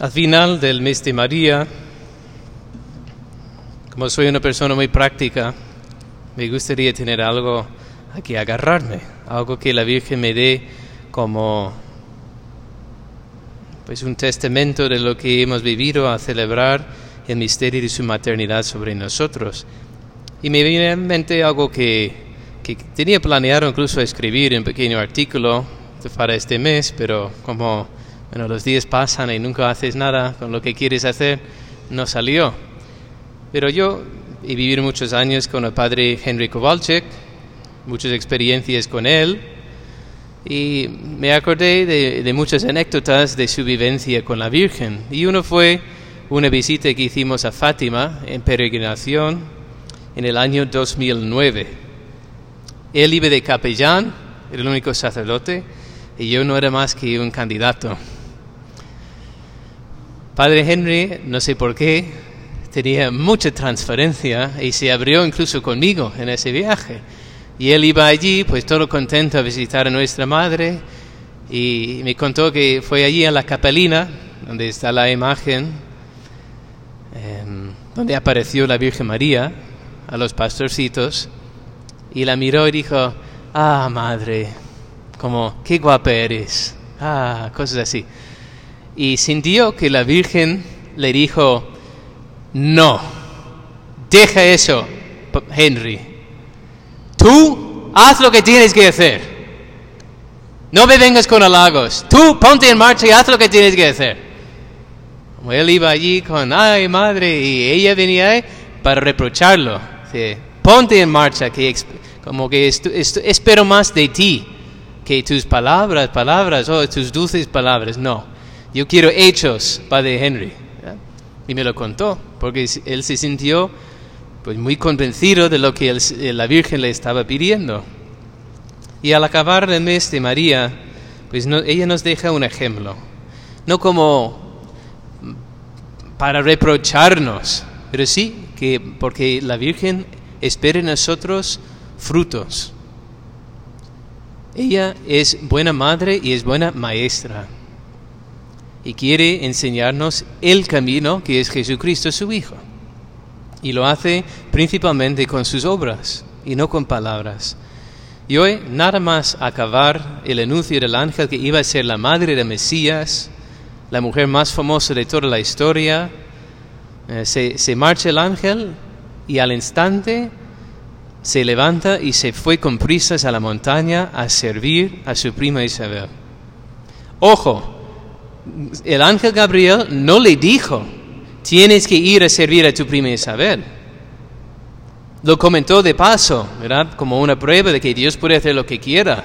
Al final del mes de María, como soy una persona muy práctica, me gustaría tener algo a que agarrarme, algo que la Virgen me dé como pues un testamento de lo que hemos vivido a celebrar el misterio de su maternidad sobre nosotros. Y me viene en mente algo que, que tenía planeado incluso escribir un pequeño artículo para este mes, pero como bueno, los días pasan y nunca haces nada con lo que quieres hacer, no salió. Pero yo he vivido muchos años con el padre Henry Kowalczyk, muchas experiencias con él, y me acordé de, de, muchas anécdotas de su vivencia con la Virgen. Y uno fue una visita que hicimos a Fátima en peregrinación en el año 2009. Él iba de capellán, era el único sacerdote, y yo no era más que un candidato. Padre Henry, no sé por qué, tenía mucha transferencia y se abrió incluso conmigo en ese viaje. Y él iba allí, pues todo contento a visitar a nuestra madre, y me contó que fue allí a la capelina, donde está la imagen, eh, donde apareció la Virgen María a los pastorcitos, y la miró y dijo, ah, madre, como, qué guapa eres, ah, cosas así. Y sintió que la Virgen le dijo, no, deja eso, Henry. Tú haz lo que tienes que hacer. No me vengas con halagos. Tú ponte en marcha y haz lo que tienes que hacer. Como él iba allí con, ay madre, y ella venía ahí para reprocharlo. Sí, ponte en marcha, que como que espero más de ti que tus palabras, palabras, o oh, tus dulces palabras. No, yo quiero hechos, Padre Henry. Y me lo contó, porque él se sintió pues muy convencido de lo que el, la Virgen le estaba pidiendo. Y al acabar el mes de María, pues ella nos deja un ejemplo, no como para reprocharnos, pero sí que porque la Virgen espera en nosotros frutos. Ella es buena madre y es buena maestra y quiere enseñarnos el camino que es Jesucristo su Hijo. Y lo hace principalmente con sus obras y no con palabras. Y hoy, nada más acabar el anuncio del ángel que iba a ser la madre de Mesías, la mujer más famosa de toda la historia, eh, se, se marcha el ángel y al instante se levanta y se fue con prisas a la montaña a servir a su prima Isabel. Ojo, el ángel Gabriel no le dijo, tienes que ir a servir a tu prima Isabel. Lo comentó de paso, ¿verdad? Como una prueba de que Dios puede hacer lo que quiera.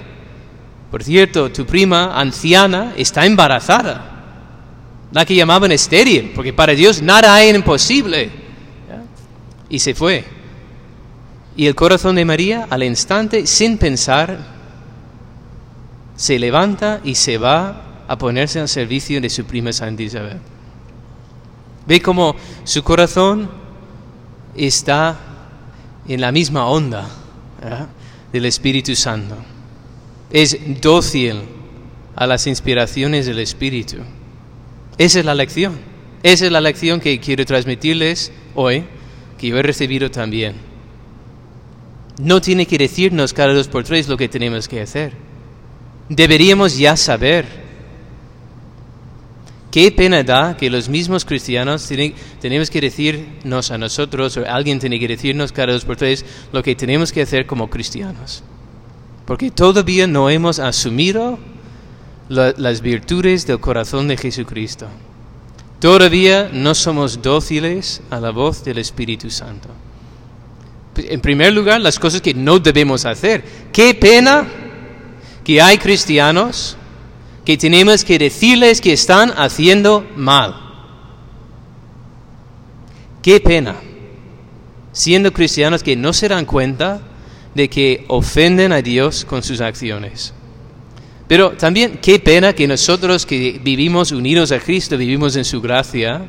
Por cierto, tu prima anciana está embarazada. La que llamaban estéril, porque para Dios nada hay imposible. Y se fue. Y el corazón de María, al instante, sin pensar, se levanta y se va a ponerse al servicio de su prima Santa Isabel. Ve cómo su corazón está en la misma onda del Espíritu Santo. Es dócil a las inspiraciones del Espíritu. Esa es la lección. Esa es la lección que quiero transmitirles hoy, que yo he recibido también. No tiene que decirnos cada dos por tres lo que tenemos que hacer. Deberíamos ya saber Qué pena da que los mismos cristianos tenemos que decirnos a nosotros, o alguien tiene que decirnos cada dos por tres, lo que tenemos que hacer como cristianos. Porque todavía no hemos asumido las virtudes del corazón de Jesucristo. Todavía no somos dóciles a la voz del Espíritu Santo. En primer lugar, las cosas que no debemos hacer. Qué pena que hay cristianos que tenemos que decirles que están haciendo mal. Qué pena, siendo cristianos que no se dan cuenta de que ofenden a Dios con sus acciones. Pero también qué pena que nosotros que vivimos unidos a Cristo, vivimos en su gracia,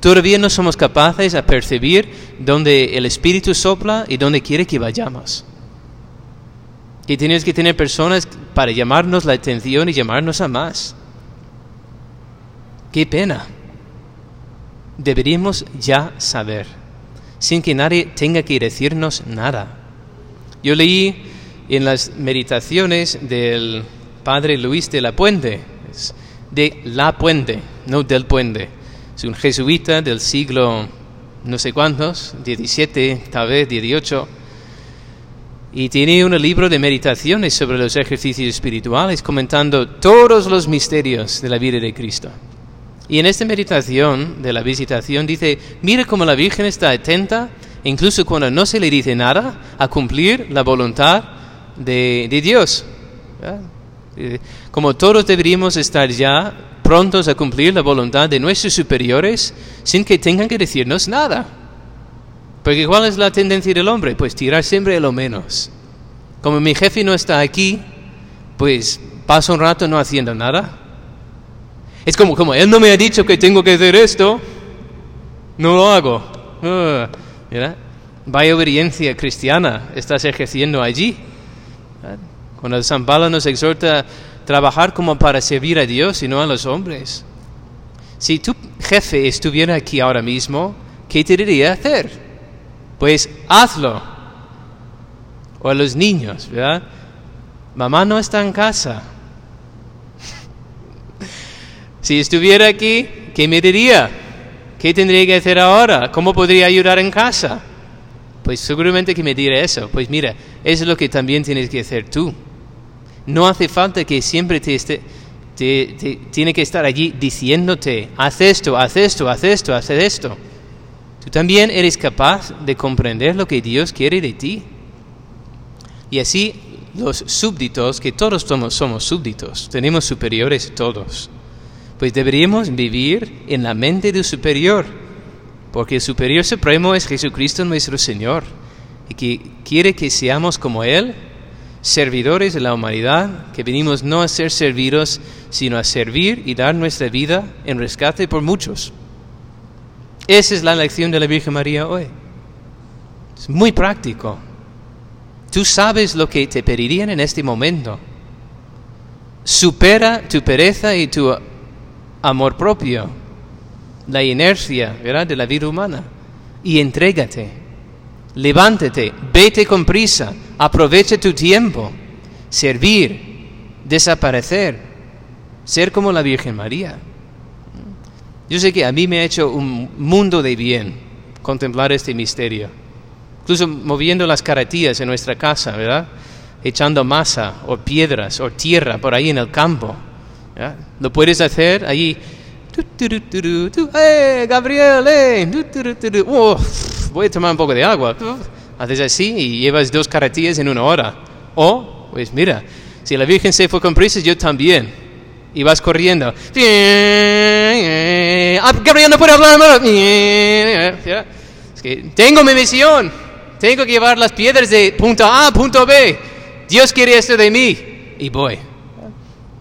todavía no somos capaces de percibir dónde el Espíritu sopla y dónde quiere que vayamos. Que tienes que tener personas para llamarnos la atención y llamarnos a más. Qué pena. deberíamos ya saber, sin que nadie tenga que decirnos nada. Yo leí en las meditaciones del padre Luis de la Puente, de la Puente, no del Puente. Es un jesuita del siglo no sé cuántos, 17, tal vez 18, y tiene un libro de meditaciones sobre los ejercicios espirituales comentando todos los misterios de la vida de Cristo. Y en esta meditación de la visitación dice, mira cómo la Virgen está atenta, incluso cuando no se le dice nada, a cumplir la voluntad de, Dios. Como todos deberíamos estar ya prontos a cumplir la voluntad de nuestros superiores sin que tengan que decirnos nada. Porque ¿cuál es la tendencia del hombre? Pues tirar siempre de lo menos. Como mi jefe no está aquí, pues paso un rato no haciendo nada. Es como, como él no me ha dicho que tengo que hacer esto, no lo hago. Ah, Vaya obediencia cristiana estás ejerciendo allí. Cuando San Pablo nos exhorta a trabajar como para servir a Dios y no a los hombres. Si tu jefe estuviera aquí ahora mismo, ¿qué te diría hacer? Pues hazlo. O a los niños, ¿verdad? Mamá no está en casa. si estuviera aquí, ¿qué me diría? ¿Qué tendría que hacer ahora? ¿Cómo podría ayudar en casa? Pues seguramente que me diría eso. Pues mira, es lo que también tienes que hacer tú. No hace falta que siempre te esté, tiene que estar allí diciéndote, haz esto, haz esto, haz esto, haz esto. También eres capaz de comprender lo que Dios quiere de ti. Y así los súbditos, que todos somos, somos súbditos, tenemos superiores todos, pues deberíamos vivir en la mente del superior, porque el superior supremo es Jesucristo nuestro Señor, y que quiere que seamos como Él servidores de la humanidad, que venimos no a ser servidos, sino a servir y dar nuestra vida en rescate por muchos. Esa es la lección de la Virgen María hoy. Es muy práctico. Tú sabes lo que te pedirían en este momento. Supera tu pereza y tu amor propio, la inercia ¿verdad? de la vida humana, y entrégate levántate, vete con prisa, aprovecha tu tiempo, servir, desaparecer, ser como la Virgen María. Yo sé que a mí me ha hecho un mundo de bien contemplar este misterio. Incluso moviendo las carretillas en nuestra casa, ¿verdad? Echando masa o piedras o tierra por ahí en el campo. Lo puedes hacer allí. ¡Eh, Gabriel! ¡Eh! voy a tomar un poco de agua. Haces así y llevas dos carretillas en una hora. O, pues mira, si la Virgen se fue con prisa, yo también. Y vas corriendo. Gabriel, no puedo hablar. Es que tengo mi misión. Tengo que llevar las piedras de punto A a punto B. Dios quiere esto de mí. Y voy.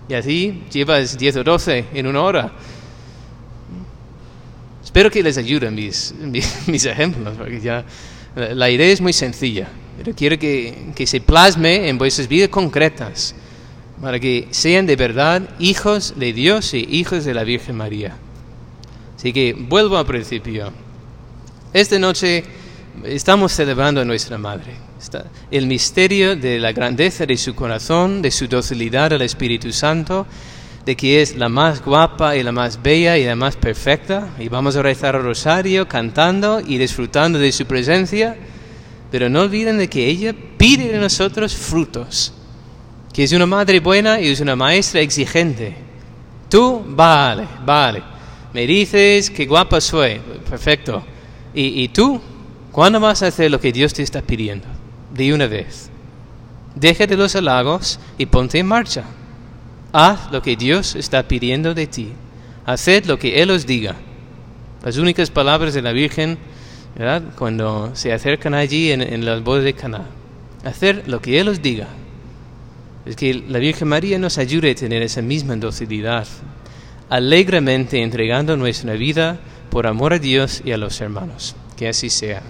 Y así llevas 10 o 12 en una hora. Espero que les ayuden mis, mis, ejemplos, porque ya la idea es muy sencilla, pero quiero que, que se plasme en vuestras vidas concretas, para que sean de verdad hijos de Dios y hijos de la Virgen María. Así que vuelvo al principio. Esta noche estamos celebrando a nuestra Madre. El misterio de la grandeza de su corazón, de su docilidad al Espíritu Santo de que es la más guapa y la más bella y la más perfecta, y vamos a rezar el rosario cantando y disfrutando de su presencia, pero no olviden de que ella pide de nosotros frutos, que es una madre buena y es una maestra exigente. Tú, vale, vale, me dices que guapa soy, perfecto, y, y tú, ¿cuándo vas a hacer lo que Dios te está pidiendo? De una vez. Déjate los halagos y ponte en marcha. Haz lo que Dios está pidiendo de ti. Haced lo que Él os diga. Las únicas palabras de la Virgen, ¿verdad? cuando se acercan allí en, en las bodas de Caná. Hacer lo que Él os diga. Es que la Virgen María nos ayude a tener esa misma docilidad, alegremente entregando nuestra vida por amor a Dios y a los hermanos. Que así sea.